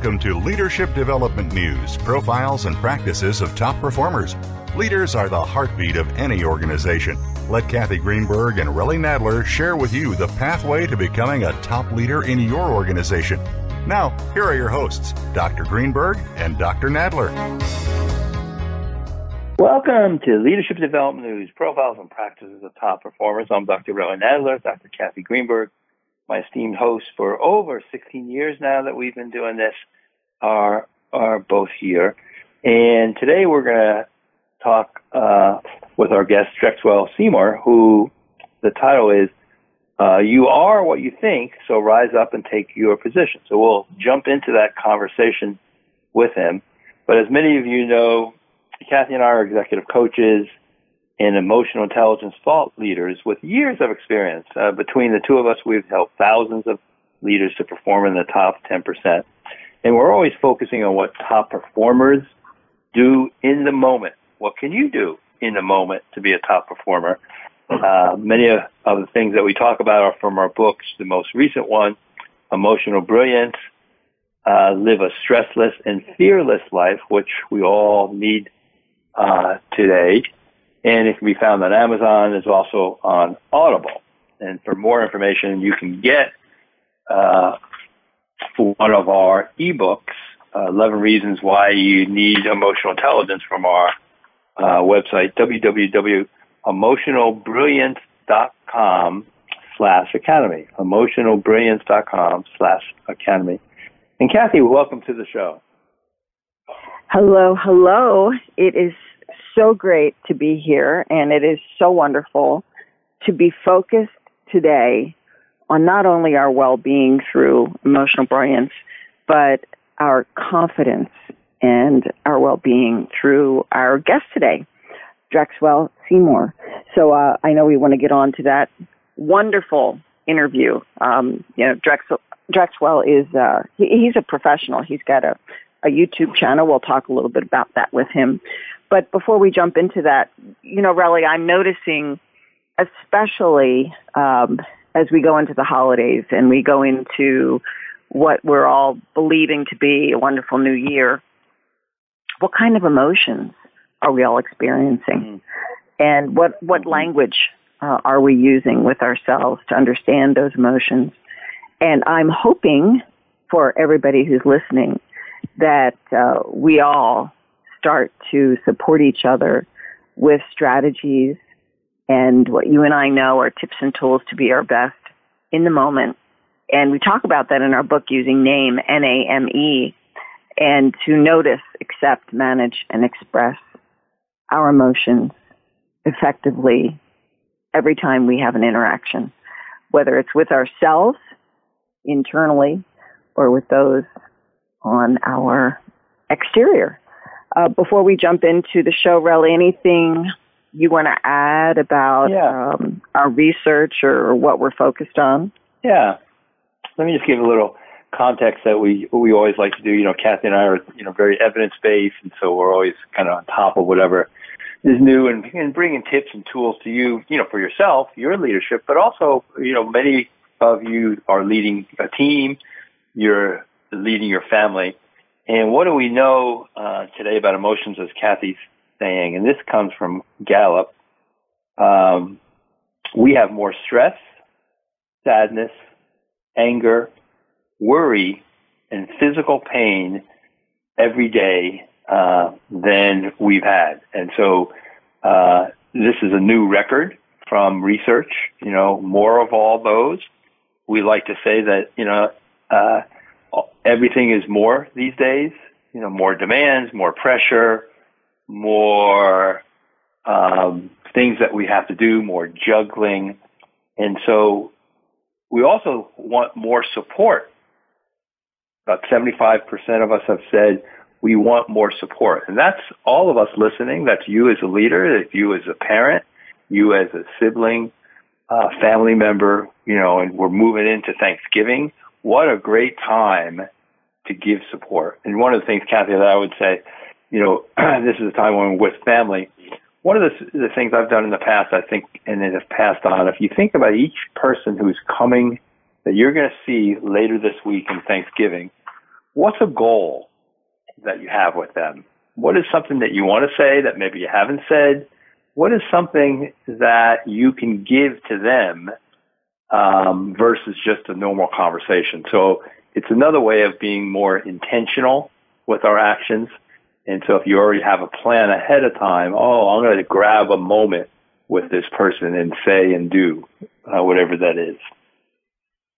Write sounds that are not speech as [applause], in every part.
Welcome to Leadership Development News Profiles and Practices of Top Performers. Leaders are the heartbeat of any organization. Let Kathy Greenberg and Relly Nadler share with you the pathway to becoming a top leader in your organization. Now, here are your hosts, Dr. Greenberg and Dr. Nadler. Welcome to Leadership Development News Profiles and Practices of Top Performers. I'm Dr. Relly Nadler, Dr. Kathy Greenberg my esteemed hosts for over 16 years now that we've been doing this are are both here. And today we're going to talk uh, with our guest Drexwell Seymour, who the title is uh, "You Are What You Think, So Rise Up and Take Your Position." So we'll jump into that conversation with him. But as many of you know, Kathy and I are executive coaches and emotional intelligence thought leaders with years of experience. Uh, between the two of us, we've helped thousands of leaders to perform in the top 10%. And we're always focusing on what top performers do in the moment. What can you do in the moment to be a top performer? Uh, many of, of the things that we talk about are from our books. The most recent one, Emotional Brilliance, uh, Live a Stressless and Fearless Life, which we all need uh, today and it can be found on Amazon. It's also on Audible. And for more information, you can get uh, one of our ebooks, uh, 11 Reasons Why You Need Emotional Intelligence, from our uh, website, www.emotionalbrilliance.com slash academy. Emotionalbrilliance.com slash academy. And Kathy, welcome to the show. Hello, hello. It is so great to be here, and it is so wonderful to be focused today on not only our well being through emotional brilliance, but our confidence and our well being through our guest today, Drexwell Seymour. So uh, I know we want to get on to that wonderful interview. Um, you know, Drexwell is uh, he, he's a professional. He's got a a YouTube channel. We'll talk a little bit about that with him. But before we jump into that, you know, Relly, I'm noticing, especially um, as we go into the holidays and we go into what we're all believing to be a wonderful new year, what kind of emotions are we all experiencing? Mm-hmm. And what, what mm-hmm. language uh, are we using with ourselves to understand those emotions? And I'm hoping for everybody who's listening that uh, we all start to support each other with strategies and what you and I know are tips and tools to be our best in the moment. And we talk about that in our book using NAME, N-A-M-E, and to notice, accept, manage, and express our emotions effectively every time we have an interaction, whether it's with ourselves internally or with those on our exterior. Uh, before we jump into the show, Relly, anything you want to add about yeah. um, our research or what we're focused on? Yeah. Let me just give a little context that we we always like to do. You know, Kathy and I are you know very evidence based, and so we're always kind of on top of whatever is new and, and bringing tips and tools to you. You know, for yourself, your leadership, but also you know many of you are leading a team. You're leading your family. And what do we know uh, today about emotions, as Kathy's saying? And this comes from Gallup. Um, we have more stress, sadness, anger, worry, and physical pain every day uh, than we've had. And so uh, this is a new record from research. You know, more of all those. We like to say that you know uh, everything is more these days. You know, more demands, more pressure, more um, things that we have to do, more juggling, and so we also want more support. About 75% of us have said we want more support, and that's all of us listening. That's you as a leader, you as a parent, you as a sibling, uh, family member. You know, and we're moving into Thanksgiving what a great time to give support. And one of the things, Kathy, that I would say, you know, [clears throat] this is a time when we're with family. One of the, the things I've done in the past, I think, and it has passed on, if you think about each person who's coming that you're going to see later this week in Thanksgiving, what's a goal that you have with them? What is something that you want to say that maybe you haven't said? What is something that you can give to them um, versus just a normal conversation? So it's another way of being more intentional with our actions. And so if you already have a plan ahead of time, oh, I'm going to grab a moment with this person and say and do uh, whatever that is.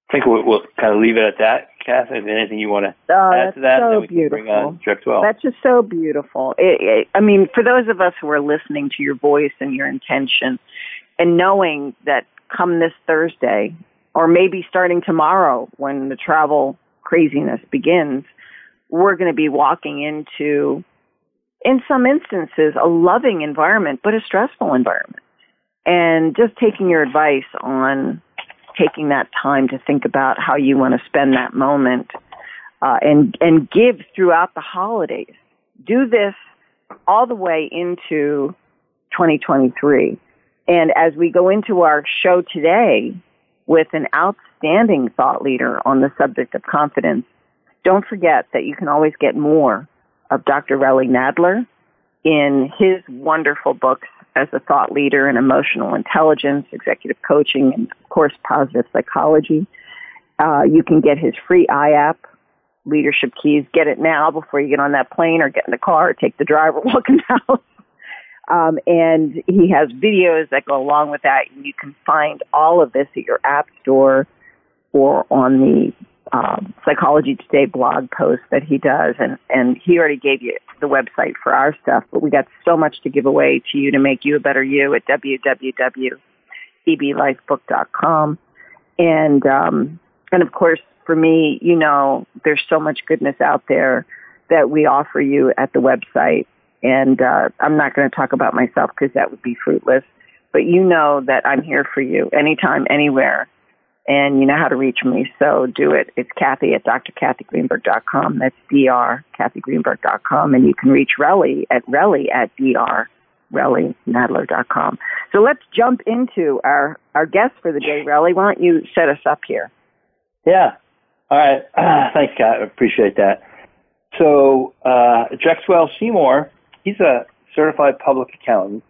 I think we'll, we'll, kind of leave it at that. Kathy, is anything you want to oh, add to that? So beautiful. On That's just so beautiful. It, it, I mean, for those of us who are listening to your voice and your intention, and knowing that come this Thursday, or maybe starting tomorrow when the travel craziness begins, we're going to be walking into, in some instances, a loving environment, but a stressful environment. And just taking your advice on taking that time to think about how you want to spend that moment uh, and and give throughout the holidays. Do this all the way into 2023. And as we go into our show today with an outstanding thought leader on the subject of confidence, don't forget that you can always get more of Dr. Relly Nadler in his wonderful books as a thought leader in emotional intelligence, executive coaching, and of course, positive psychology. Uh, you can get his free iApp, Leadership Keys. Get it now before you get on that plane or get in the car or take the driver [laughs] walking out. Um, and he has videos that go along with that. And you can find all of this at your app store or on the um, Psychology Today blog post that he does, and and he already gave you the website for our stuff, but we got so much to give away to you to make you a better you at www.eblifebook.com, and um, and of course for me, you know, there's so much goodness out there that we offer you at the website, and uh, I'm not going to talk about myself because that would be fruitless, but you know that I'm here for you anytime, anywhere and you know how to reach me, so do it. It's Kathy at drkathygreenberg.com. That's dr kathygreenberg.com, and you can reach Relly at Relly at dr. So let's jump into our our guest for the day, Relly. Why don't you set us up here? Yeah. All right. Uh, [clears throat] thanks, Kat. I appreciate that. So uh, Drexwell Seymour, he's a certified public accountant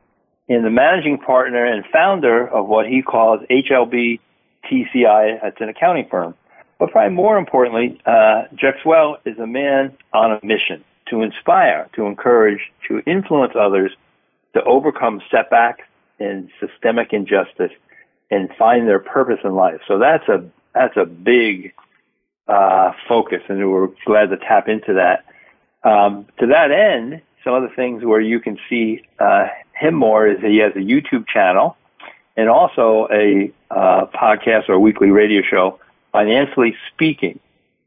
and the managing partner and founder of what he calls HLB TCI, it's an accounting firm. But probably more importantly, uh, Drexwell is a man on a mission to inspire, to encourage, to influence others to overcome setbacks and systemic injustice and find their purpose in life. So that's a that's a big uh, focus, and we're glad to tap into that. Um, to that end, some of the things where you can see uh, him more is he has a YouTube channel and also a uh, podcast or weekly radio show, Financially Speaking.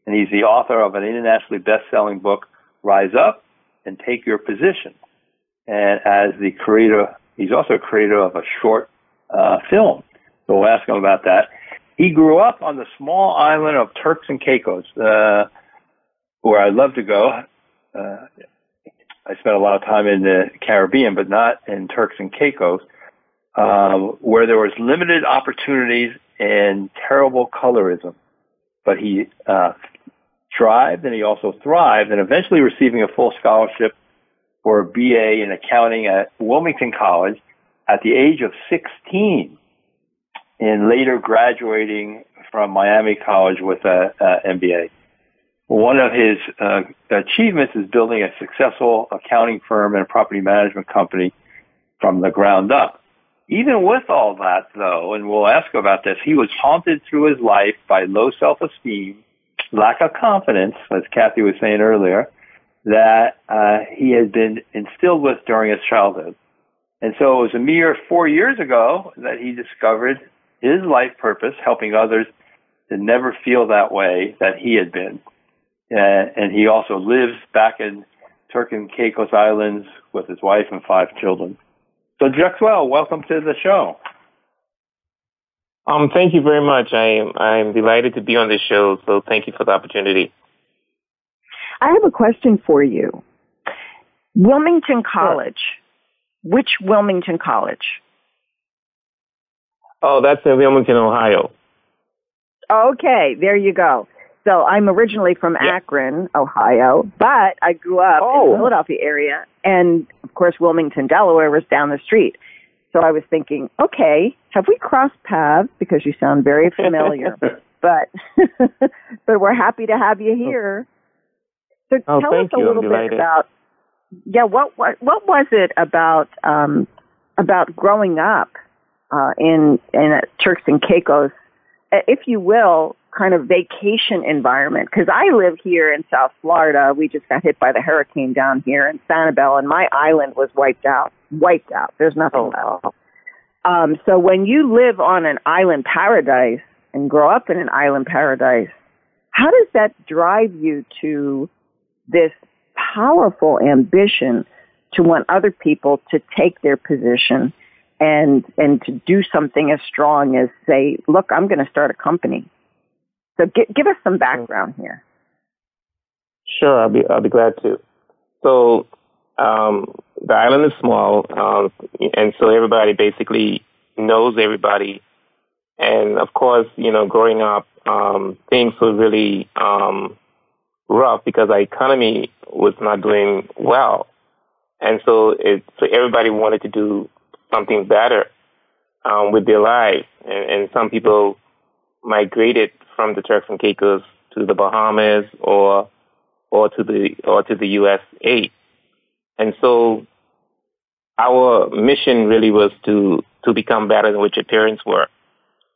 And he's the author of an internationally best-selling book, Rise Up and Take Your Position. And as the creator, he's also a creator of a short uh, film. So we'll ask him about that. He grew up on the small island of Turks and Caicos, uh, where I love to go. Uh, I spent a lot of time in the Caribbean, but not in Turks and Caicos um, where there was limited opportunities and terrible colorism. But he uh, thrived and he also thrived and eventually receiving a full scholarship for a BA in accounting at Wilmington College at the age of 16 and later graduating from Miami College with a, a MBA. One of his uh, achievements is building a successful accounting firm and a property management company from the ground up. Even with all that, though, and we'll ask about this, he was haunted through his life by low self-esteem, lack of confidence, as Kathy was saying earlier, that uh, he had been instilled with during his childhood. And so it was a mere four years ago that he discovered his life purpose, helping others to never feel that way that he had been. Uh, and he also lives back in Turk and Caicos Islands with his wife and five children. So, Drexwell, welcome to the show. Um, thank you very much. I am I'm delighted to be on this show. So, thank you for the opportunity. I have a question for you. Wilmington College. Sure. Which Wilmington College? Oh, that's in Wilmington, Ohio. Okay, there you go. So I'm originally from Akron, Ohio, but I grew up Oh. in the Philadelphia area, and of course Wilmington, Delaware was down the street. So I was thinking, okay, have we crossed paths? Because you sound very familiar. [laughs] but [laughs] but we're happy to have you here. So Oh, tell us a you. Little bit about yeah what what what was it about um about growing up uh in in Turks and Caicos if you will kind of vacation environment because I live here in South Florida. We just got hit by the hurricane down here in Sanibel and my island was wiped out wiped out. There's nothing Oh, left um, so when you live on an island paradise and grow up in an island paradise, how does that drive you to this powerful ambition to want other people to take their position and and to do something as strong as say, look, I'm going to start a company. So gi- give us some background here. Sure, I'll be I'll be glad to. So um, the island is small, um, and so everybody basically knows everybody. And of course, you know, growing up, um, things were really um, rough because our economy was not doing well, and so it so everybody wanted to do something better um, with their lives, and, and some people migrated from the Turks and Caicos to the Bahamas or or to the or to the USA. And so our mission really was to to become better than what your parents were.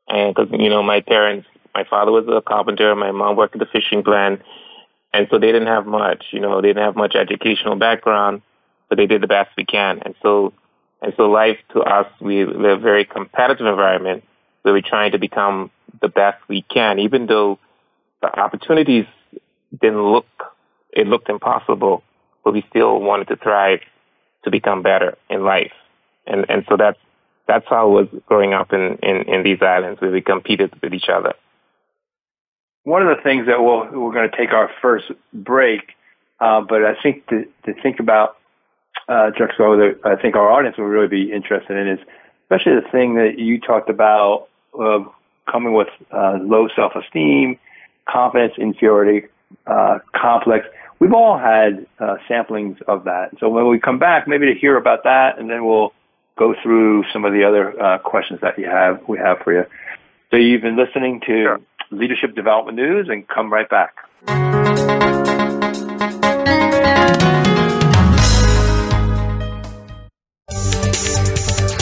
And because you know my parents, my father was a carpenter, my mom worked at the fishing plant, and so they didn't have much. You know, they didn't have much educational background, but they did the best we can. And so and so life to us, we live a very competitive environment where we're trying to become the best we can, even though the opportunities didn't look it looked impossible, but we still wanted to thrive to become better in life. And and so that's that's how it was growing up in, in, in these islands where we competed with each other. One of the things that we'll, we're going to take our first break, uh, but I think to, to think about, uh, Juxtapo, that I think our audience will really be interested in is especially the thing that you talked about of coming with uh, low self-esteem, confidence, inferiority, uh, complex. We've all had uh, samplings of that. So when we come back, maybe to hear about that, and then we'll go through some of the other uh, questions that you have we have for you. So you've been listening to Sure. Leadership Development News, and come right back.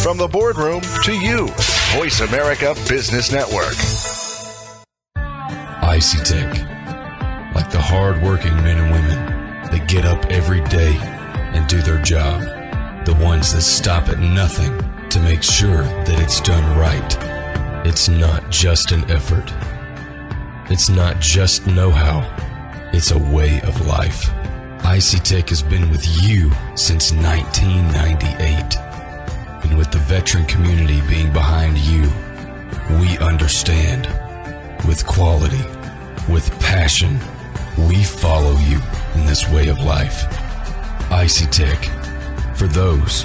From the boardroom to you, Voice America Business Network. Icy Tech. Like the hard-working men and women that get up every day and do their job. The ones that stop at nothing to make sure that it's done right. It's not just an effort. It's not just know-how. It's a way of life. Icy Tech has been with you since 1998. And with the veteran community being behind you, we understand. With quality, with passion, we follow you in this way of life. Icy Tech, for those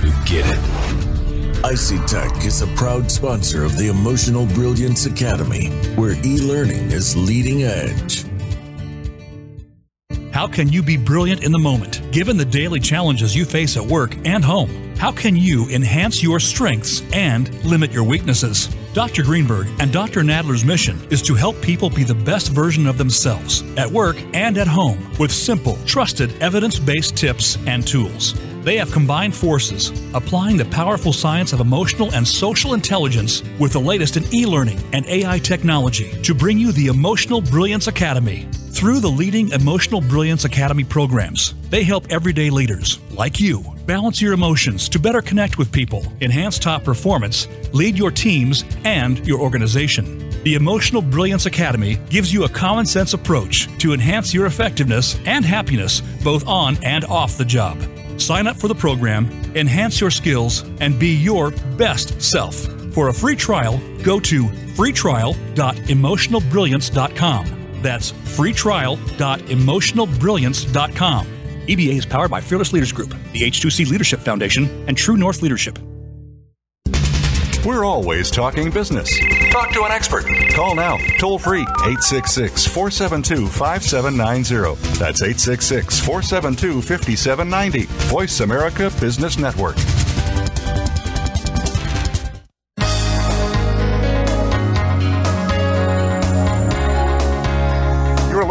who get it. Icy Tech is a proud sponsor of the Emotional Brilliance Academy, where e learning is leading edge. How can you be brilliant in the moment, given the daily challenges you face at work and home? How can you enhance your strengths and limit your weaknesses? Dr. Greenberg and Dr. Nadler's mission is to help people be the best version of themselves at work and at home with simple, trusted, evidence based tips and tools. They have combined forces, applying the powerful science of emotional and social intelligence with the latest in e learning and AI technology to bring you the Emotional Brilliance Academy. Through the leading Emotional Brilliance Academy programs, they help everyday leaders, like you, balance your emotions to better connect with people, enhance top performance, lead your teams and your organization. The Emotional Brilliance Academy gives you a common sense approach to enhance your effectiveness and happiness both on and off the job. Sign up for the program, enhance your skills, and be your best self. For a free trial, go to freetrial.emotionalbrilliance.com. That's freetrial.emotionalbrilliance.com. EBA is powered by Fearless Leaders Group, the H2C Leadership Foundation, and True North Leadership. We're always talking business. Talk to an expert. Call now, toll free, 866 472 5790. That's 866 472 5790. Voice America Business Network.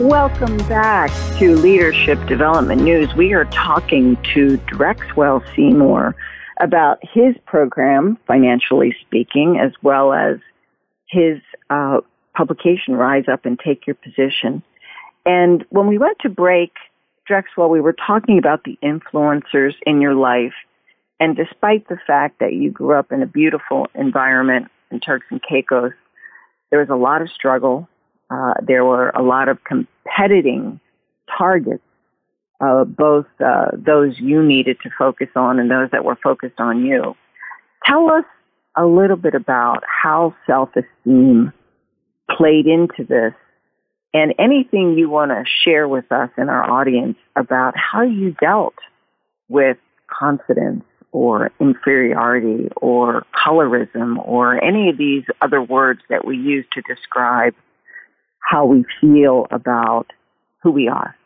Welcome back to Leadership Development News. We are talking to Drexwell Seymour about his program, Financially Speaking, as well as his uh, publication, Rise Up and Take Your Position. And when we went to break, Drexwell, we were talking about the influencers in your life. And despite the fact that you grew up in a beautiful environment in Turks and Caicos, there was a lot of struggle. Uh, there were a lot of competing targets, uh, both uh, those you needed to focus on and those that were focused on you. Tell us a little bit about how self-esteem played into this and anything you want to share with us and our audience about how you dealt with confidence or inferiority or colorism or any of these other words that we use to describe how we feel about who we are.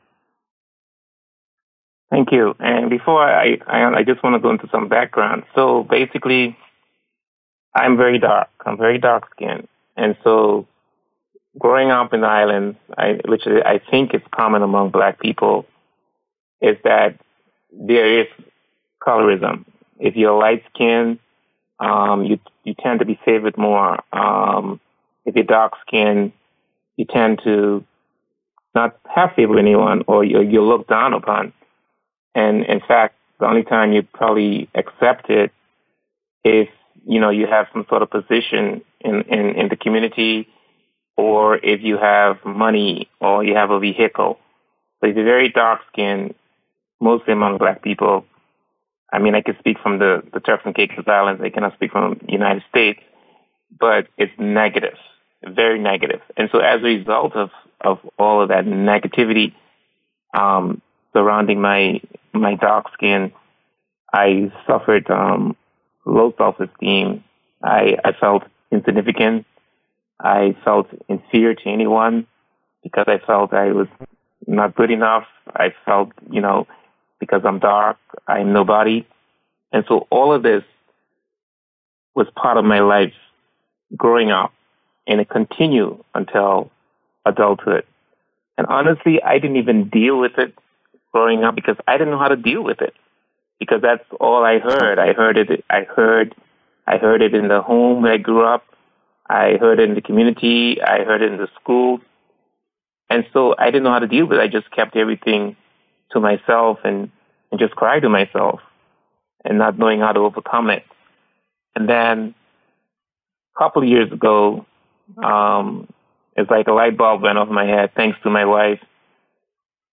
Thank you. And before I, I, I just want to go into some background. So basically, I'm very dark. I'm very dark skinned. And so growing up in the islands, I, which I think is common among black people, is that there is colorism. If you're light skinned, um, you you tend to be favored more. Um, if you're dark skinned, you tend to not have favor with anyone, or you're, you're looked down upon. And in fact, the only time you probably accept it is you know you have some sort of position in in, in the community or if you have money or you have a vehicle. So if you're very dark skinned, mostly among black people, I mean, I can speak from the, the Turks and Caicos Islands. I cannot speak from the United States, but it's negative, very negative. And so as a result of, of all of that negativity, um, surrounding my, my dark skin, I suffered, um, low self-esteem. I, I felt insignificant. I felt inferior to anyone because I felt I was not good enough. I felt, you know, because I'm dark, I'm nobody. And so all of this was part of my life growing up and it continued until adulthood. And honestly, I didn't even deal with it growing up because I didn't know how to deal with it because that's all I heard. I heard it. I heard, I heard it in the home where I grew up. I heard it in the community. I heard it in the school. And so I didn't know how to deal with it. I just kept everything to myself and, and just cried to myself and not knowing how to overcome it. And then a couple of years ago, um, it's like a light bulb went off my head thanks to my wife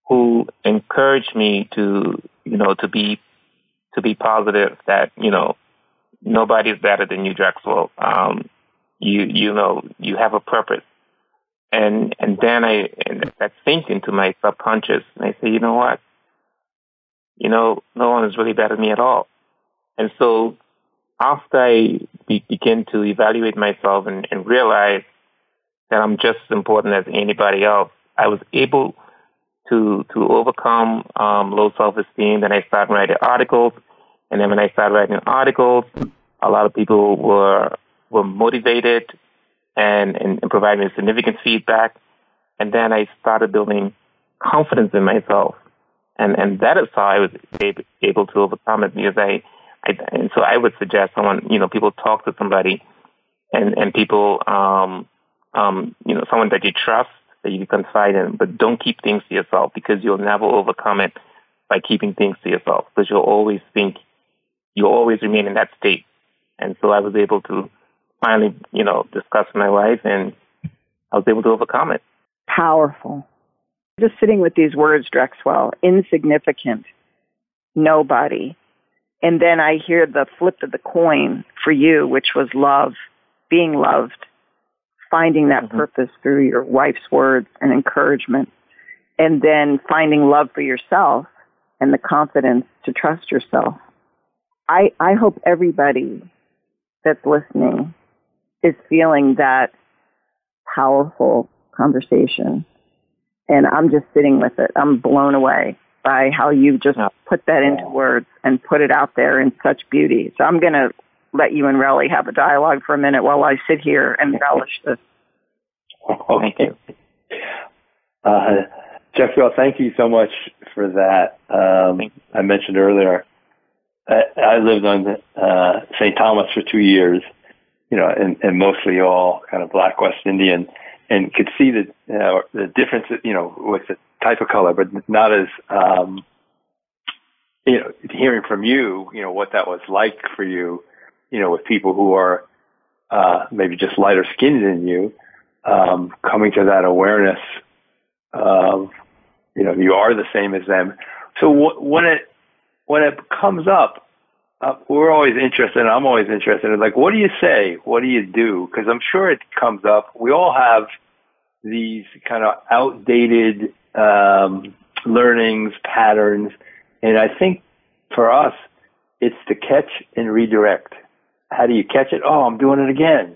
who encouraged me to, you know, to be, to be positive that, you know, nobody's better than you, Drexwell. Um, you you know you have a purpose. And and then i and that sinks into my subconscious and i say you know what? You know no one is really better than me at all. And so after i be, begin to evaluate myself and, and realize that i'm just as important as anybody else i was able to to overcome um, low self esteem. Then I started writing articles, and then when I started writing articles, a lot of people were were motivated and, and, and provided me significant feedback. And then I started building confidence in myself. And, and that is how I was able, able to overcome it because I, I, and so I would suggest someone, you know, people talk to somebody and, and people, um, um, you know, someone that you trust that you can confide in, but don't keep things to yourself because you'll never overcome it by keeping things to yourself because you'll always think, you'll always remain in that state. And so I was able to finally, you know, discuss with my wife and I was able to overcome it. Powerful. Just sitting with these words, Drexwell, insignificant, nobody. And then I hear the flip of the coin for you, which was love, being loved, finding that mm-hmm. purpose through your wife's words and encouragement, and then finding love for yourself and the confidence to trust yourself. I, I hope everybody that's listening is feeling that powerful conversation. And I'm just sitting with it. I'm blown away by how you just put that into words and put it out there in such beauty. So I'm going to let you and Relly have a dialogue for a minute while I sit here and relish this. Thank you. Uh, Jeffrey, thank you so much for that. Um, I mentioned earlier, I, I lived on uh, St. Thomas for two years, you know, and, and mostly all kind of black West Indian, and could see the uh, the difference, you know, with the type of color, but not as, um, you know, hearing from you, you know, what that was like for you, you know, with people who are uh, maybe just lighter skinned than you, um, coming to that awareness of, you know, you are the same as them. So when it when it comes up, uh, we're always interested. I'm always interested in like, what do you say? What do you do? Because I'm sure it comes up. We all have these kind of outdated um, learnings, patterns, and I think for us, it's to catch and redirect. How do you catch it? Oh, I'm doing it again.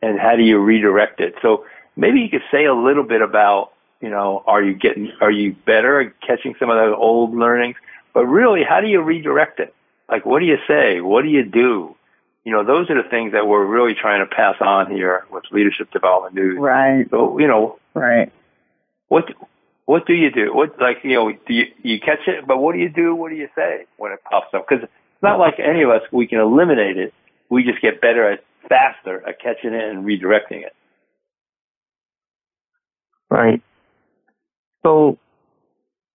And how do you redirect it? So maybe you could say a little bit about, you know, are you getting, are you better at catching some of those old learnings? But really, how do you redirect it? Like, what do you say? What do you do? You know, those are the things that we're really trying to pass on here with Leadership Development News. Right. So, you know, right. What what do you do? What like you know, do you you catch it? But what do you do? What do you say when it pops up? Because it's not like any of us we can eliminate it. We just get better at faster at catching it and redirecting it. Right. So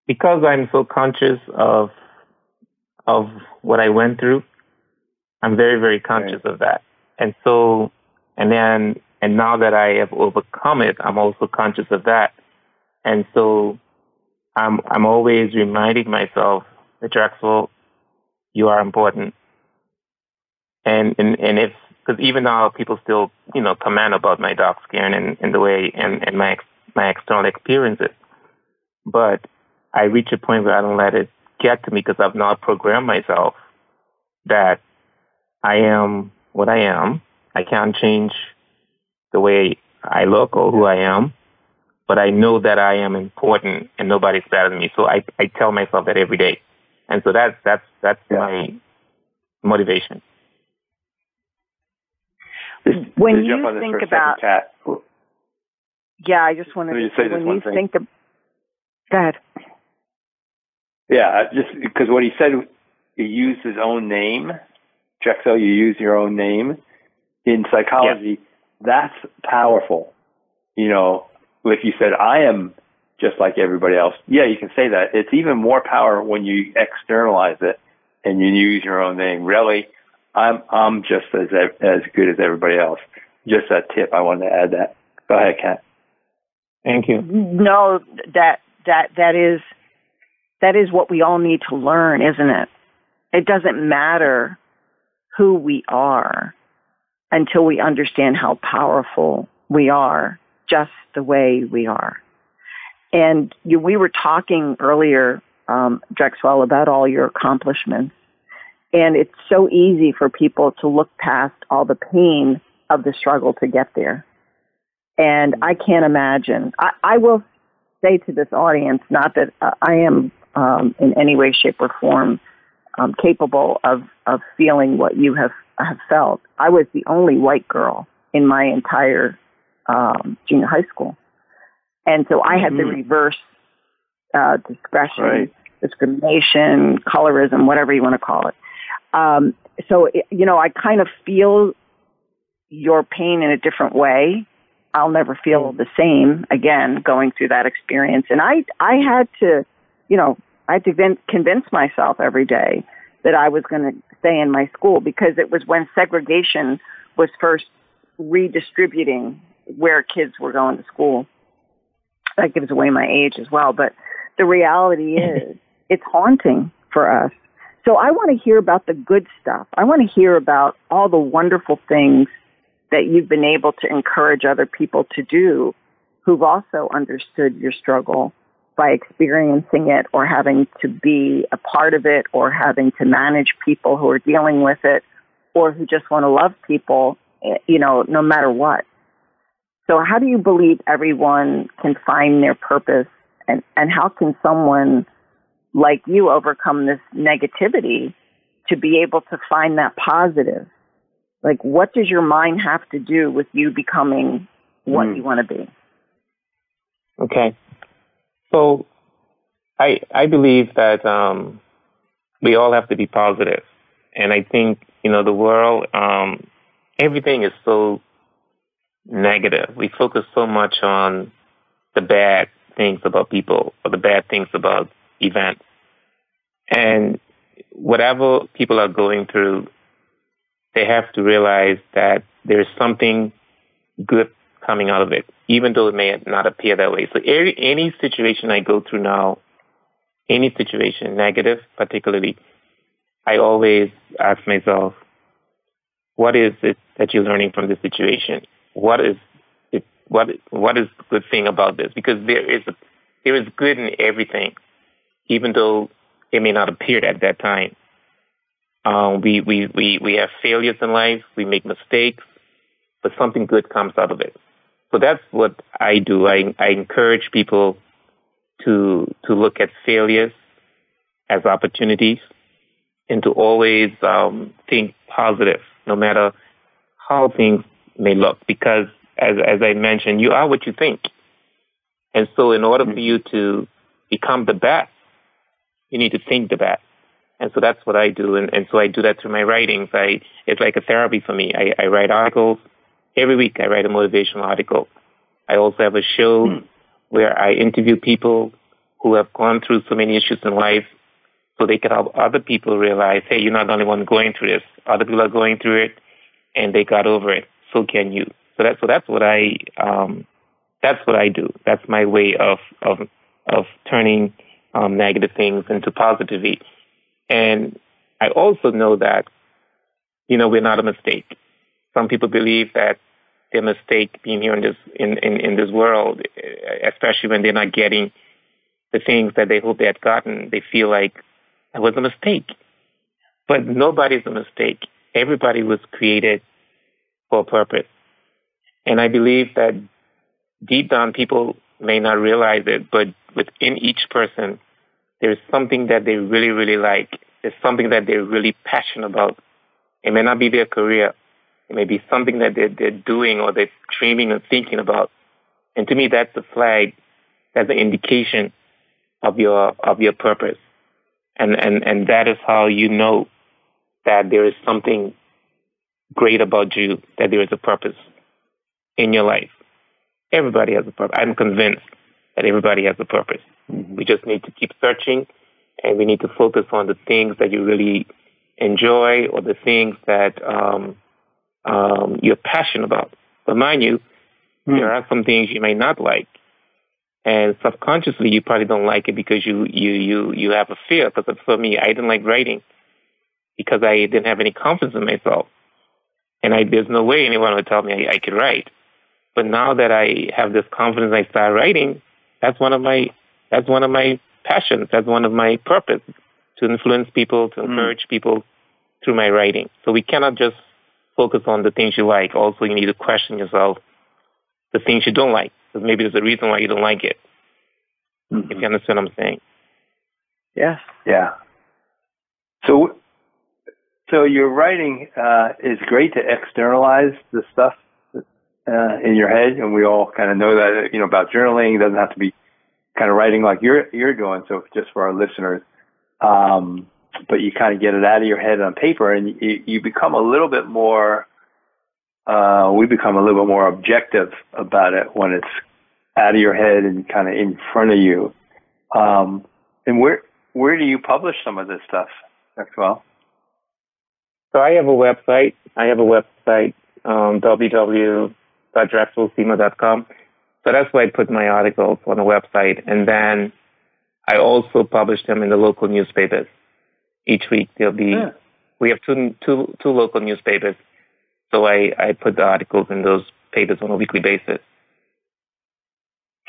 because I'm so conscious of of what I went through, I'm very, very conscious right. of that. And so, and then, and now that I have overcome it, I'm also conscious of that. And so, I'm I'm always reminding myself, Drexwell, you are important. And and and if because even now people still you know comment about my dark skin and, and the way and, and my my external experiences, but I reach a point where I don't let it get to me because I've not programmed myself that I am what I am. I can't change the way I look or who I am, but I know that I am important and nobody's better than me. So I, I tell myself that every day. And so that's, that's, that's yeah. my motivation. When you think about, yeah, I just wanted to say when you thing. think of, go ahead. Yeah, just because what he said, he used his own name. Drexwell, you use your own name in psychology. Yeah. That's powerful. You know, if you said, I am just like everybody else, yeah, you can say that. It's even more power when you externalize it and you use your own name. Really, I'm I'm just as as good as everybody else. Just that tip. I wanted to add that. Go ahead, Kat. Thank you. No, that that that is that is what we all need to learn, isn't it? It doesn't matter who we are until we understand how powerful we are just the way we are. And you, we were talking earlier, um, Drexwell, about all your accomplishments. And it's so easy for people to look past all the pain of the struggle to get there. And I can't imagine. I, I will say to this audience, not that uh, I am um, in any way, shape, or form um, capable of of feeling what you have have felt. I was the only white girl in my entire um, junior high school, and so I had mm-hmm. the reverse uh, discretion, right. discrimination, colorism, whatever you want to call it. Um, so it, you know, I kind of feel your pain in a different way. I'll never feel mm. the same again going through that experience. And I, I had to you know, I had to convince myself every day that I was going to stay in my school because it was when segregation was first redistributing where kids were going to school. that gives away my age as well. But the reality [laughs] is, it's haunting for us. So I want to hear about the good stuff. I want to hear about all the wonderful things that you've been able to encourage other people to do who've also understood your struggle by experiencing it or having to be a part of it or having to manage people who are dealing with it or who just want to love people, eh, you know, no matter what. So how do you believe everyone can find their purpose and, and how can someone like you overcome this negativity to be able to find that positive? Like what does your mind have to do with you becoming what mm. you want to be? Okay. So I I believe that um, we all have to be positive, and I think you know the world um, everything is so negative. We focus so much on the bad things about people or the bad things about events, and whatever people are going through, they have to realize that there's something good coming out of it, even though it may not appear that way. So any, any situation I go through now, any situation, negative particularly, I always ask myself, what is it that you're learning from this situation? What is it, what what is the good thing about this? Because there is a, there is good in everything, even though it may not appear at that time. Um, we, we, we, we have failures in life, we make mistakes, but something good comes out of it. So that's what I do. I, I encourage people to to look at failures as opportunities and to always um, think positive, no matter how things may look. Because as as I mentioned, you are what you think, and so in order for you to become the best, you need to think best. And so that's what I do, and, and so I do that through my writings. I it's like a therapy for me. I, I write articles Every week I write a motivational article. I also have a show mm. where I interview people who have gone through so many issues in life so they can help other people realize, hey, you're not the only one going through this. Other people are going through it and they got over it. So can you. So that's so that's what I um, that's what I do. That's my way of of of turning um, negative things into positivity. And I also know that, you know, we're not a mistake. Some people believe that their mistake being here in this in, in, in this world, especially when they're not getting the things that they hope they had gotten, they feel like it was a mistake. But nobody's a mistake. Everybody was created for a purpose. And I believe that deep down people may not realize it, but within each person, there's something that they really, really like. There's something that they're really passionate about. It may not be their career, it may be something that they're, they're doing or they're dreaming or thinking about. And to me, that's a flag. That's an indication of your, of your purpose. And, and, and that is how you know that there is something great about you, that there is a purpose in your life. Everybody has a purpose. I'm convinced that everybody has a purpose. Mm-hmm. We just need to keep searching and we need to focus on the things that you really enjoy or the things that um, um, you're passionate about. But mind you, mm. there are some things you may not like. And subconsciously, you probably don't like it because you, you, you, you have a fear. Because for me, I didn't like writing because I didn't have any confidence in myself. And I, there's no way anyone would tell me I, I could write. But now that I have this confidence, I start writing. That's one of my, that's one of my passions. That's one of my purpose to influence people, to hmm. encourage mm. people through my writing. So we cannot just focus on the things you like. Also, you need to question yourself the things you don't like, because maybe there's a reason why you don't like it. Mm-hmm. If you understand what I'm saying. Yes. Yeah. So, so your writing uh, is great to externalize the stuff uh, in your head, and we all kind of know that you know about journaling. It doesn't have to be kind of writing like you're you're doing. So, just for our listeners, um, but you kind of get it out of your head on paper and you, you become a little bit more uh, we become a little bit more objective about it when it's out of your head and kind of in front of you. Um, and where where do you publish some of this stuff, Drexwell? So I have a website. I have a website, um, www.drexwellseymour.com. So that's why I put my articles on the website. And then I also publish them in the local newspapers. Each week there'll be, yeah. we have two, two, two local newspapers. So I, I put the articles in those papers on a weekly basis.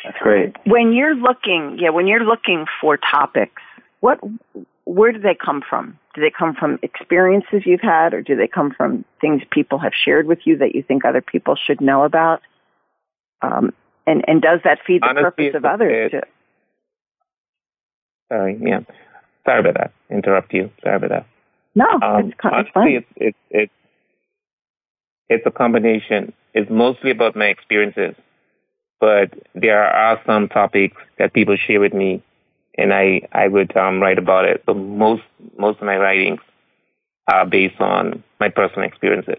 That's great. When you're looking, yeah, when you're looking for topics, what, where do they come from? Do they come from experiences you've had, or do they come from things people have shared with you that you think other people should know about? Um, and and does that feed the Honestly, purpose of others? It, sorry, yeah. Sorry about that. Interrupt you. Sorry about that. No, um, it's, honestly, it's, it's, it's, it's, it's a combination. It's mostly about my experiences but there are some topics that people share with me, and I I would um, write about it. But most most of my writings are based on my personal experiences.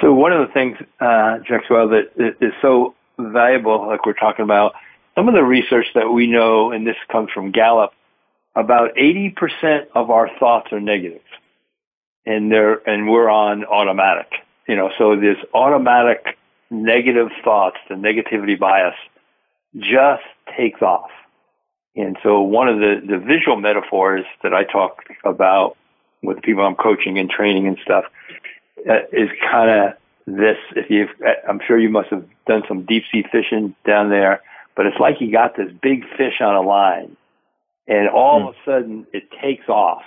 So one of the things, uh, that is so valuable, like we're talking about, some of the research that we know, and this comes from Gallup, about 80% of our thoughts are negative, and they're and we're on automatic. You know, so this automatic negative thoughts, the negativity bias, just takes off. And so one of the, the visual metaphors that I talk about with the people I'm coaching and training and stuff uh, is kind of this. If you've, I'm sure you must have done some deep sea fishing down there, but it's like you got this big fish on a line and all mm. of a sudden it takes off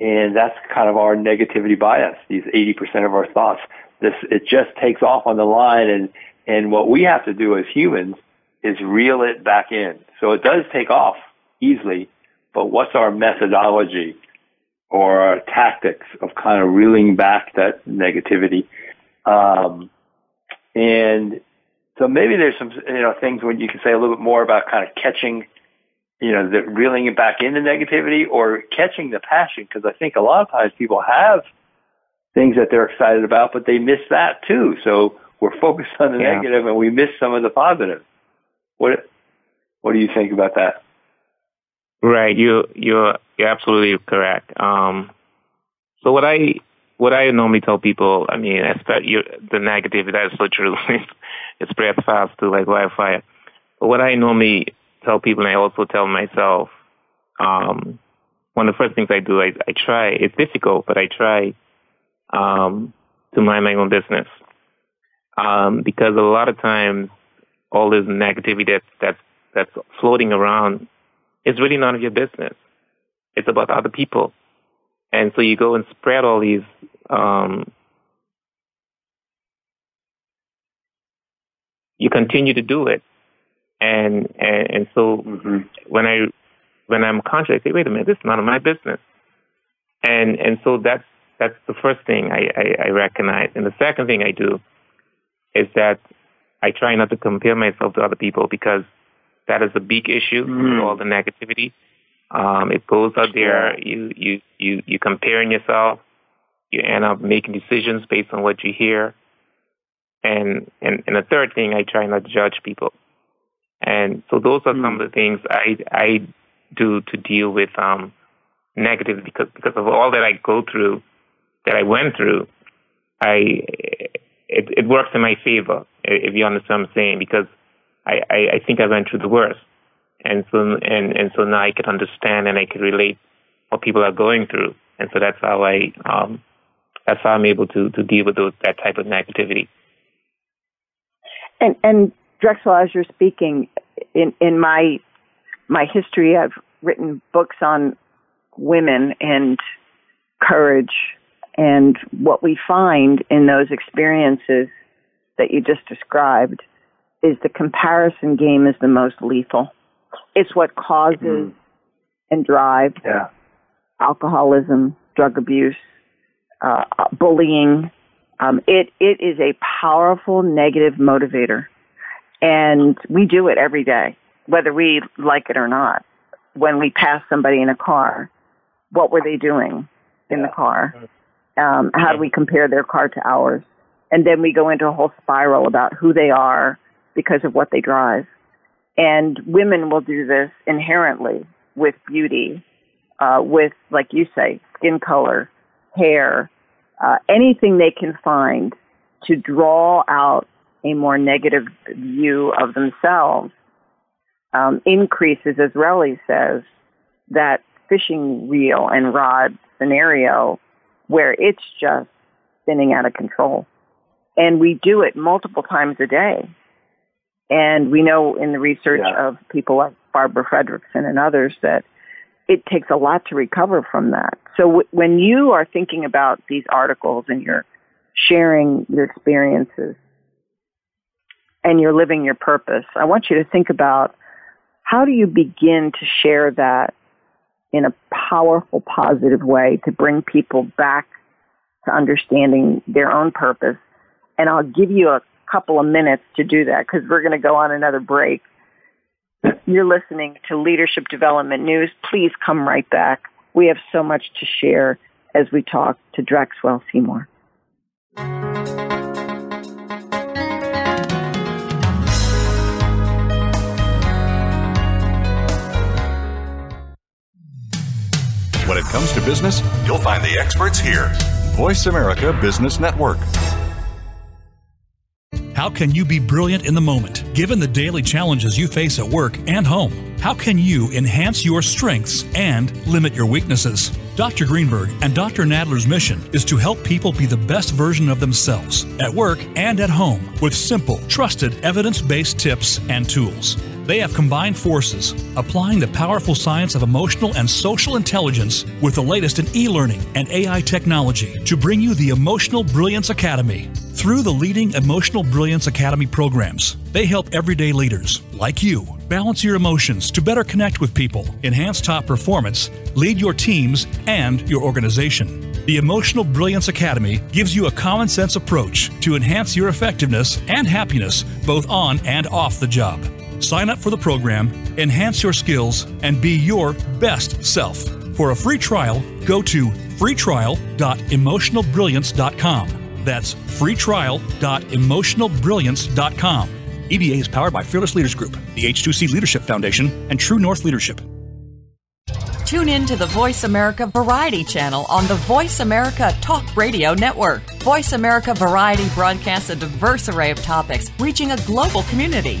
and that's kind of our negativity bias, these 80% of our thoughts. This, it just takes off on the line and, and what we have to do as humans is reel it back in. So it does take off easily, but what's our methodology or our tactics of kind of reeling back that negativity? Um, and so maybe there's some, you know, things when you can say a little bit more about kind of catching you know, the reeling it back into negativity or catching the passion. Because I think a lot of times people have things that they're excited about, but they miss that too. So we're focused on the yeah. negative and we miss some of the positive. What What do you think about that? Right, you you're you're absolutely correct. Um, so what I what I normally tell people, I mean, you, the negative, that is so true. [laughs] it spreads fast to like wildfire. But what I normally tell people, and I also tell myself, um, one of the first things I do, I, I try. It's difficult, but I try um, to mind my own business um, because a lot of times all this negativity that that's that's floating around is really none of your business. It's about other people, and so you go and spread all these. Um, you continue to do it and and, and so mm-hmm. when I when I'm conscious, I say, wait a minute, this is none of my business. And and so that's that's the first thing I, I, I recognize. And the second thing I do is that I try not to compare myself to other people because that is a big issue mm. all the negativity. Um, it goes out there, you, you, you, you comparing yourself, you end up making decisions based on what you hear. And, and, and the third thing, I try not to judge people. And so those are mm. some of the things I I do to deal with um, negative because because of all that I go through, that I went through. I it, it works in my favor if you understand what I'm saying because I, I, I think I went through the worst, and so and and so now I can understand and I can relate what people are going through, and so that's how I um that's how I'm able to to deal with those that type of negativity. And and Drexwell, as you're speaking, in, in my my history, I've written books on women and courage, and what we find in those experiences that you just described is the comparison game is the most lethal. It's what causes mm. and drives yeah. alcoholism, drug abuse, uh, bullying. Um, it it is a powerful negative motivator and we do it every day, whether we like it or not. When we pass somebody in a car, what were they doing in the car? Um, how do we compare their car to ours? And then we go into a whole spiral about who they are because of what they drive. And women will do this inherently with beauty, uh, with, like you say, skin color, hair, uh, anything they can find to draw out a more negative view of themselves um, increases, as Relly says, that fishing reel and rod scenario where it's just spinning out of control. And we do it multiple times a day. And we know in the research yeah. of people like Barbara Fredrickson and others that it takes a lot to recover from that. So w- when you are thinking about these articles and you're sharing your experiences and you're living your purpose, I want you to think about how do you begin to share that in a powerful, positive way to bring people back to understanding their own purpose. And I'll give you a couple of minutes to do that because we're going to go on another break. You're listening to Leadership Development News. Please come right back. We have so much to share as we talk to Drexwell Seymour. When it comes to business, you'll find the experts here. Voice America Business Network. How can you be brilliant in the moment, given the daily challenges you face at work and home? How can you enhance your strengths and limit your weaknesses? Dr. Greenberg and Dr. Nadler's mission is to help people be the best version of themselves at work and at home with simple, trusted, evidence based tips and tools. They have combined forces, applying the powerful science of emotional and social intelligence with the latest in e learning and AI technology to bring you the Emotional Brilliance Academy. Through the leading Emotional Brilliance Academy programs, they help everyday leaders, like you, balance your emotions to better connect with people, enhance top performance, lead your teams, and your organization. The Emotional Brilliance Academy gives you a common sense approach to enhance your effectiveness and happiness both on and off the job. Sign up for the program, enhance your skills, and be your best self. For a free trial, go to freetrial.emotionalbrilliance.com. That's freetrial.emotionalbrilliance.com. EBA is powered by Fearless Leaders Group, the H2C Leadership Foundation, and True North Leadership. Tune in to the Voice America Variety channel on the Voice America Talk Radio Network. Voice America Variety broadcasts a diverse array of topics, reaching a global community.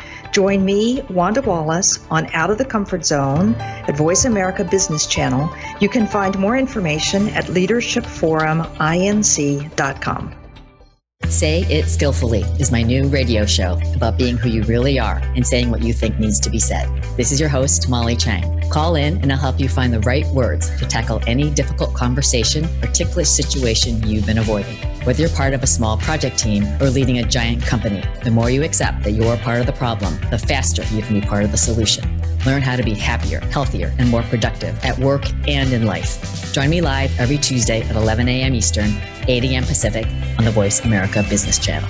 Join me, Wanda Wallace, on Out of the Comfort Zone at Voice America Business Channel. You can find more information at leadershipforuminc.com. Say It Skillfully is my new radio show about being who you really are and saying what you think needs to be said. This is your host, Molly Chang. Call in and I'll help you find the right words to tackle any difficult conversation or ticklish situation you've been avoiding. Whether you're part of a small project team or leading a giant company, the more you accept that you're part of the problem, the faster you can be part of the solution. Learn how to be happier, healthier, and more productive at work and in life. Join me live every Tuesday at 11 a.m. Eastern, 8 a.m. Pacific on the Voice America Business Channel.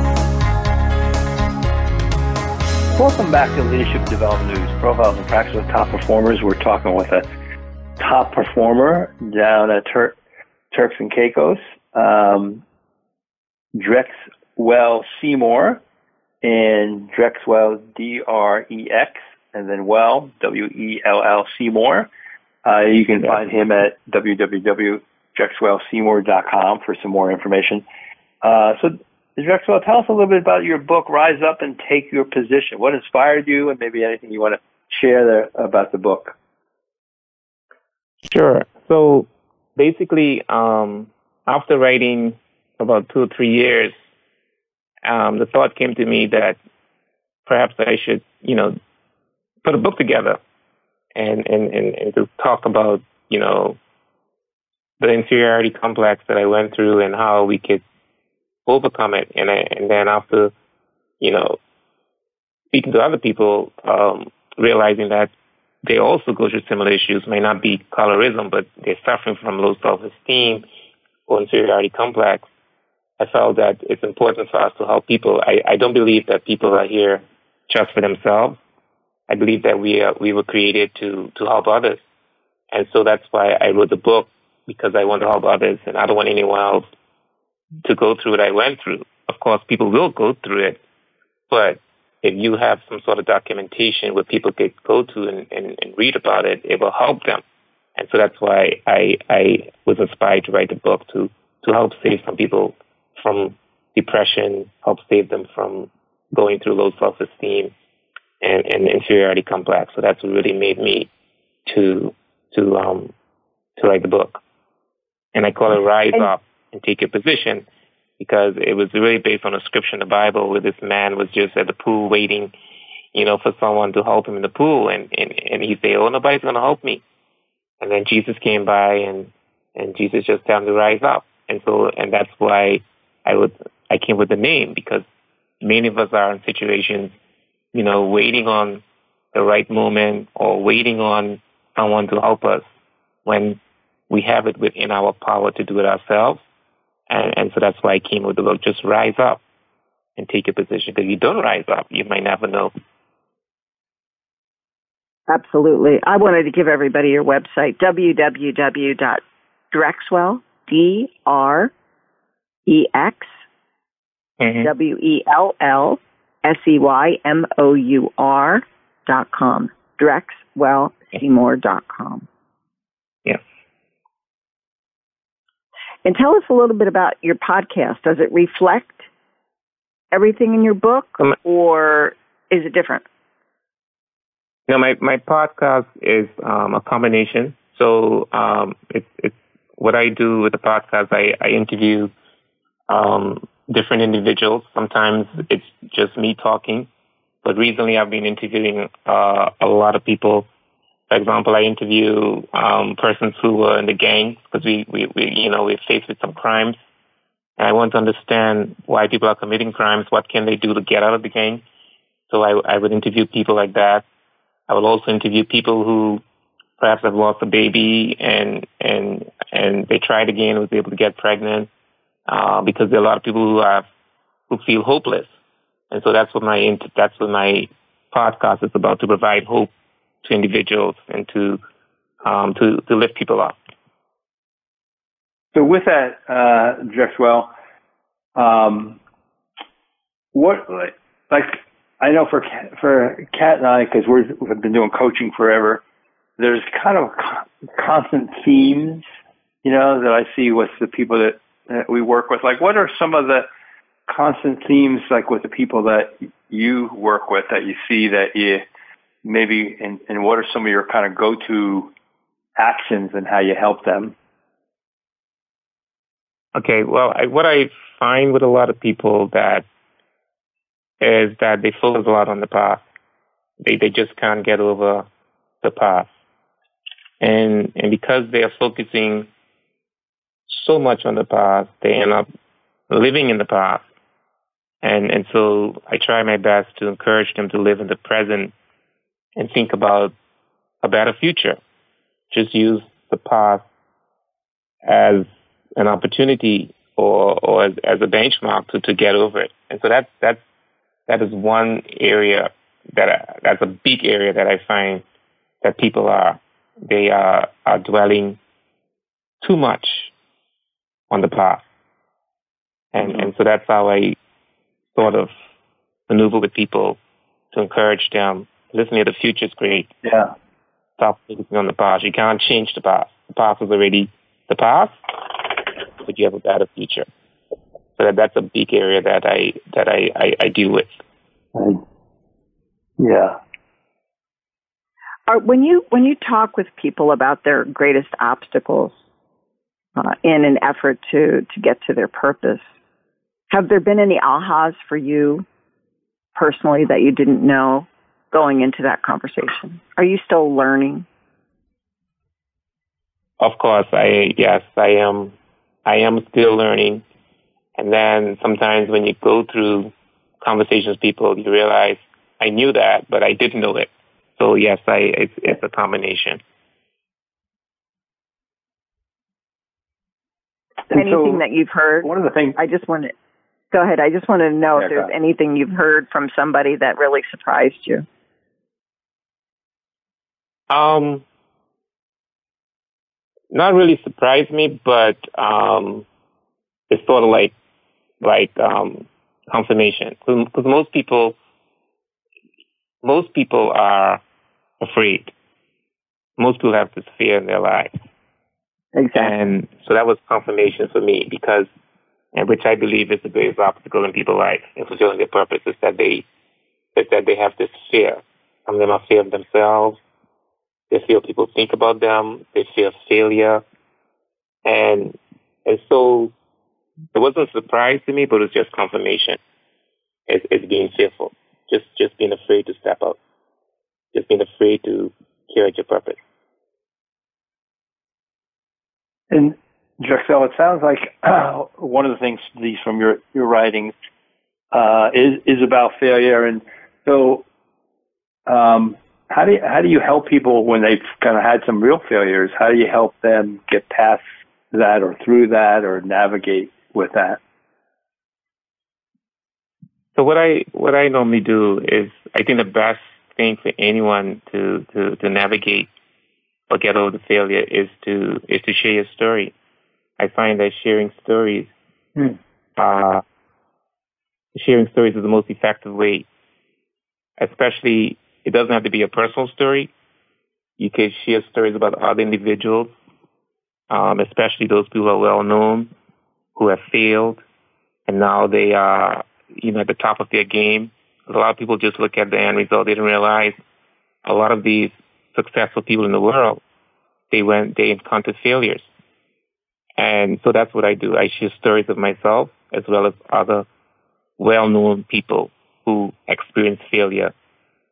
Welcome back to Leadership Development News Profiles and Practice of Top Performers. We're talking with a top performer down at Tur- Turks and Caicos, um, Drex well Seymour and Drexwell D R E X and then Well W E L L Seymour. Uh, you can find him at www.drexwellseymour.com for some more information. Uh, so Drexwell, tell us a little bit about your book, Rise Up and Take Your Position. What inspired you, and maybe anything you want to share there about the book? Sure. So basically, um, after writing about two or three years, um, the thought came to me that perhaps I should, you know, put a book together and, and, and, and to talk about, you know, the inferiority complex that I went through and how we could overcome it. And and then after, you know, speaking to other people, um, realizing that they also go through similar issues, may not be colorism, but they're suffering from low self-esteem or inferiority complex. I felt that it's important for us to help people. I, I don't believe that people are here just for themselves. I believe that we are, we were created to to help others, and so that's why I wrote the book because I want to help others, and I don't want anyone else to go through what I went through. Of course, people will go through it, but if you have some sort of documentation where people could go to and, and, and read about it, it will help them. And so that's why I, I was inspired to write the book to, to help save some people from depression, help save them from going through low self-esteem and, and inferiority complex. So that's what really made me to, to, um, to write the book. And I call it Rise and, Up and Take Your Position because it was really based on a scripture in the Bible where this man was just at the pool waiting, you know, for someone to help him in the pool. And, and, and he said, oh, nobody's going to help me. And then Jesus came by and, and Jesus just told him to rise up. And so, and that's why I would, I came with the name because many of us are in situations, you know, waiting on the right moment or waiting on someone to help us when we have it within our power to do it ourselves. And, and so that's why I came with the book, just rise up and take a position. Because if you don't rise up, you might never know. Absolutely. I wanted to give everybody your website, www.drexwell, D-R-E-X, mm-hmm. W-E-L-L-S-E-Y-M-O-U-R dot com. Drexwellseymour dot com. Yeah. And tell us a little bit about your podcast. Does it reflect everything in your book, um, or is it different? No, my my podcast is um, a combination. So um, it's it's what I do with the podcast. I, I interview um, different individuals. Sometimes it's just me talking, but recently I've been interviewing uh, a lot of people for example, I interview um, persons who were in the gang because we, we, we, you know, we're faced with some crimes. And I want to understand why people are committing crimes. What can they do to get out of the gang? So I, I would interview people like that. I would also interview people who perhaps have lost a baby and and and they tried again and was able to get pregnant uh, because there are a lot of people who have who feel hopeless. And so that's what my that's what my podcast is about to provide hope to individuals and to um, to to lift people up. So with that, uh, Drexwell, um, what like I know for for Kat and I because we've been doing coaching forever. There's kind of constant themes, you know, that I see with the people that, that we work with. Like, what are some of the constant themes, like with the people that you work with, that you see that you maybe and, and what are some of your kind of go-to actions and how you help them? Okay, well, I, what I find with a lot of people that is that they focus a lot on the past. They they just can't get over the past, and and because they are focusing so much on the past, they end up living in the past. And and so I try my best to encourage them to live in the present and think about a better future. Just use the past as an opportunity or, or as, as a benchmark to, to get over it. And so that's, that's, that is one area that, I, that's a big area that I find that people are, they are, are dwelling too much on the past. And, mm-hmm. and so that's how I sort of maneuver with people to encourage them Listen to the future is great. Yeah. Stop focusing on the past. You can't change the past. The past is already the past, but you have a better future. So So that, that's a big area that I that I, I, I deal with. Yeah. Are, when you when you talk with people about their greatest obstacles uh, in an effort to to get to their purpose, have there been any ahas for you personally that you didn't know going into that conversation? Are you still learning? Of course, I yes, I am. I am still learning, and then sometimes when you go through conversations with people, you realize I knew that, but I didn't know it. So yes, I it's, it's a combination. anything so, that you've heard? One of the things I just want to go ahead. I just want to know yeah, if there's anything you've heard from somebody that really surprised you. Um, not really surprised me, but um, it's sort of like like um, confirmation because most people most people are afraid. Most people have this fear in their life. Exactly. And so that was confirmation for me because, and which I believe is the greatest obstacle in people's life in fulfilling their purpose is that they, is that they have this fear. Some of them are fear of themselves. They feel people think about them. They fear failure. And, and so it wasn't a surprise to me, but it was just confirmation. It's, it's being fearful. Just, just being afraid to step out. Just being afraid to carry your purpose. And Drexwell, it sounds like uh, [clears throat] one of the things, these from your your writings, uh, is is about failure. And so, um, how do you, how do you help people when they've kind of had some real failures? How do you help them get past that, or through that, or navigate with that? So what I what I normally do is I think the best thing for anyone to to, to navigate or get over the failure is to is to share your story. I find that sharing stories, hmm. uh, sharing stories is the most effective way. Especially, it doesn't have to be a personal story. You can share stories about other individuals, um, especially those people who are well known, who have failed, and now they are, you know, at the top of their game. A lot of people just look at the end result. They didn't realize a lot of these successful people in the world, they went, they encountered failures. And so that's what I do. I share stories of myself as well as other well-known people who experienced failure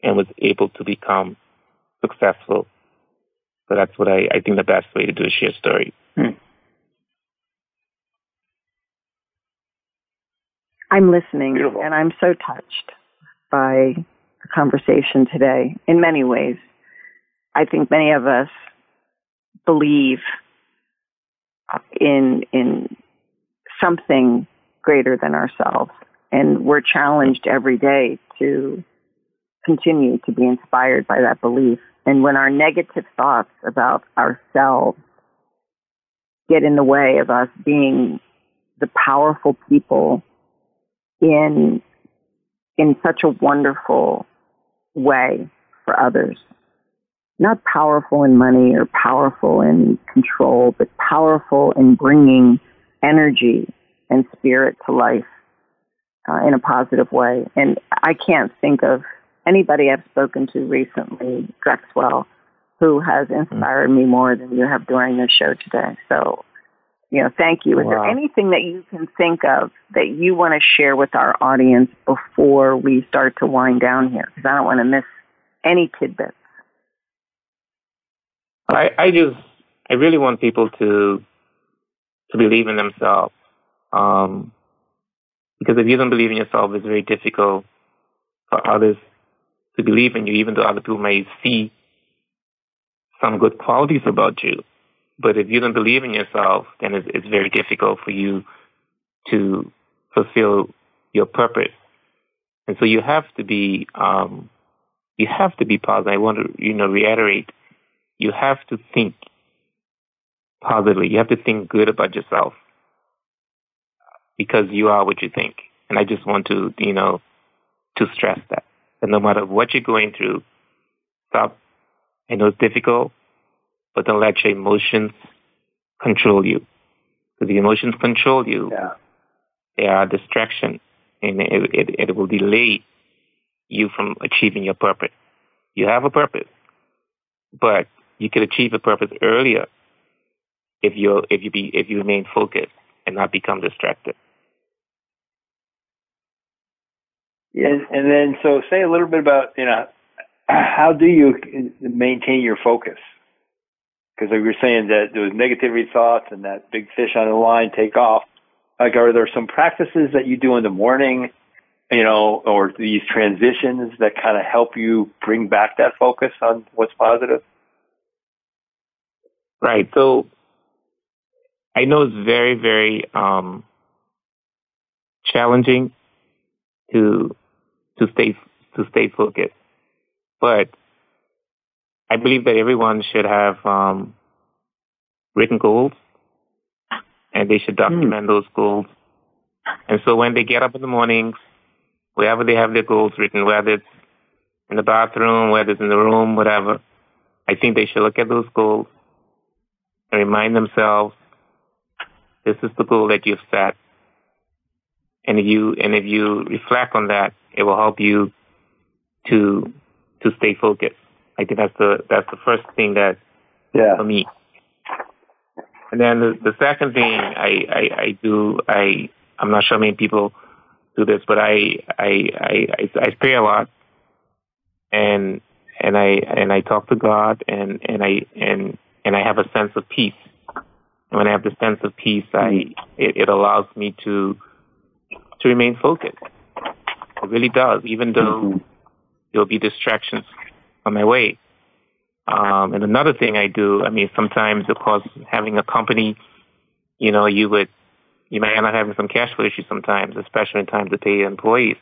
and was able to become successful. So that's what I, I think the best way to do is share story. Hmm. I'm listening Beautiful. and I'm so touched by the conversation today in many ways. I think many of us believe in in something greater than ourselves and we're challenged every day to continue to be inspired by that belief and when our negative thoughts about ourselves get in the way of us being the powerful people in in such a wonderful way for others not powerful in money or powerful in control, but powerful in bringing energy and spirit to life uh, in a positive way. And I can't think of anybody I've spoken to recently, Drexwell, who has inspired me more than you have during this show today. So, you know, thank you. Is wow. there anything that you can think of that you want to share with our audience before we start to wind down here? Because I don't want to miss any tidbits. I, I just, I really want people to, to believe in themselves. Um, because if you don't believe in yourself, it's very difficult for others to believe in you, even though other people may see some good qualities about you. But if you don't believe in yourself, then it's, it's very difficult for you to fulfill your purpose. And so you have to be, um, you have to be positive. I want to, you know, reiterate you have to think positively. You have to think good about yourself because you are what you think. And I just want to, you know, to stress that. That no matter what you're going through, stop. I know it's difficult, but don't let your emotions control you. Because the emotions control you, yeah. they are a distraction, and it, it, it will delay you from achieving your purpose. You have a purpose, but you could achieve a purpose earlier if you if you be if you remain focused and not become distracted. And, and then, so say a little bit about you know how do you maintain your focus? Because like we were saying that those negativity thoughts and that big fish on the line take off. Like, are there some practices that you do in the morning, you know, or these transitions that kind of help you bring back that focus on what's positive? Right. So I know it's very, very um, challenging to to stay to stay focused, but I believe that everyone should have um, written goals, and they should document mm. those goals. And so when they get up in the mornings, wherever they have their goals written, whether it's in the bathroom, whether it's in the room, whatever, I think they should look at those goals and remind themselves this is the goal that you've set. And if you and if you reflect on that, it will help you to to stay focused. I think that's the that's the first thing that yeah. for me. And then the, the second thing I, I, I do I I'm not sure many people do this, but I I I I, I pray a lot, and and I and I talk to God, and and I and and I have a sense of peace. And when I have the sense of peace, I mm-hmm. it, it allows me to to remain focused. It really does, even though mm-hmm. there'll be distractions on my way. Um, and another thing I do, I mean, sometimes, of course, having a company, you know, you would, you may end up having some cash flow issues sometimes, especially in times to pay employees.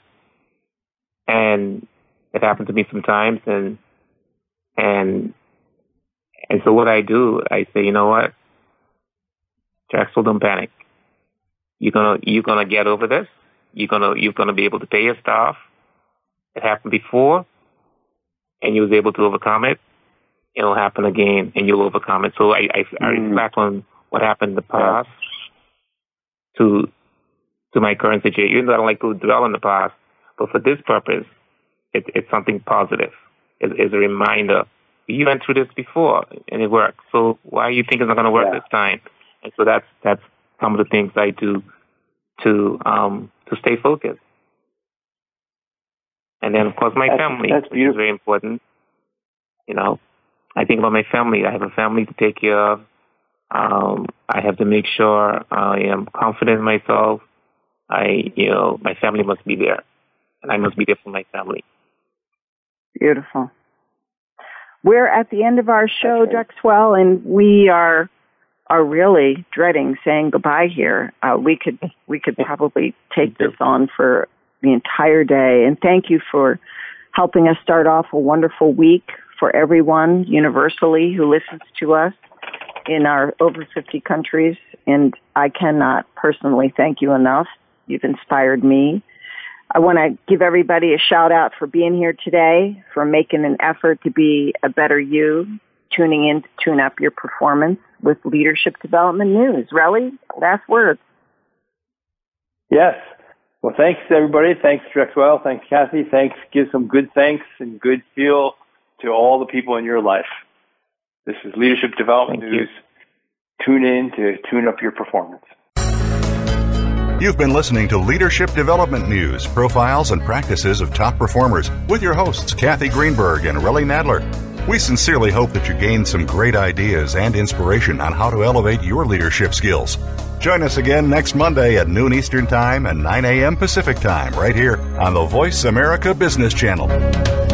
And it happened to me sometimes, and and and so what I do, I say, you know what, Jacksonville, don't panic. You're gonna you're gonna get over this. You're gonna you're gonna be able to pay your staff. It happened before, and you was able to overcome it. It'll happen again, and you'll overcome it. So I I, I mm. reflect on what happened in the past to to my current situation. Even though I don't like to dwell on the past, but for this purpose, it, it's something positive. It, it's a reminder. You went through this before, and it worked. So why do you think it's not going to work yeah. this time? And so that's that's some of the things I do to um, to stay focused. And then, of course, my that's, family, that's which is very important. You know, I think about my family. I have a family to take care of. Um, I have to make sure I am confident in myself. I, you know, my family must be there, and I must be there for my family. Beautiful. We're at the end of our show, Drexwell, and we are are really dreading saying goodbye here. Uh, we could we could probably take this on for the entire day. And thank you for helping us start off a wonderful week for everyone universally who listens to us in our over 50 countries. And I cannot personally thank you enough. You've inspired me. I want to give everybody a shout out for being here today, for making an effort to be a better you, tuning in to tune up your performance with leadership development news. Relly, last words. Yes. Well, thanks everybody. Thanks Drexwell. Thanks Kathy. Thanks. Give some good thanks and good feel to all the people in your life. This is Leadership Development Thank News. You. Tune in to tune up your performance. You've been listening to Leadership Development News, profiles and practices of top performers with your hosts, Kathy Greenberg and Relly Nadler. We sincerely hope that you gained some great ideas and inspiration on how to elevate your leadership skills. Join us again next Monday at noon Eastern Time and 9 a.m. Pacific Time right here on the Voice America Business Channel.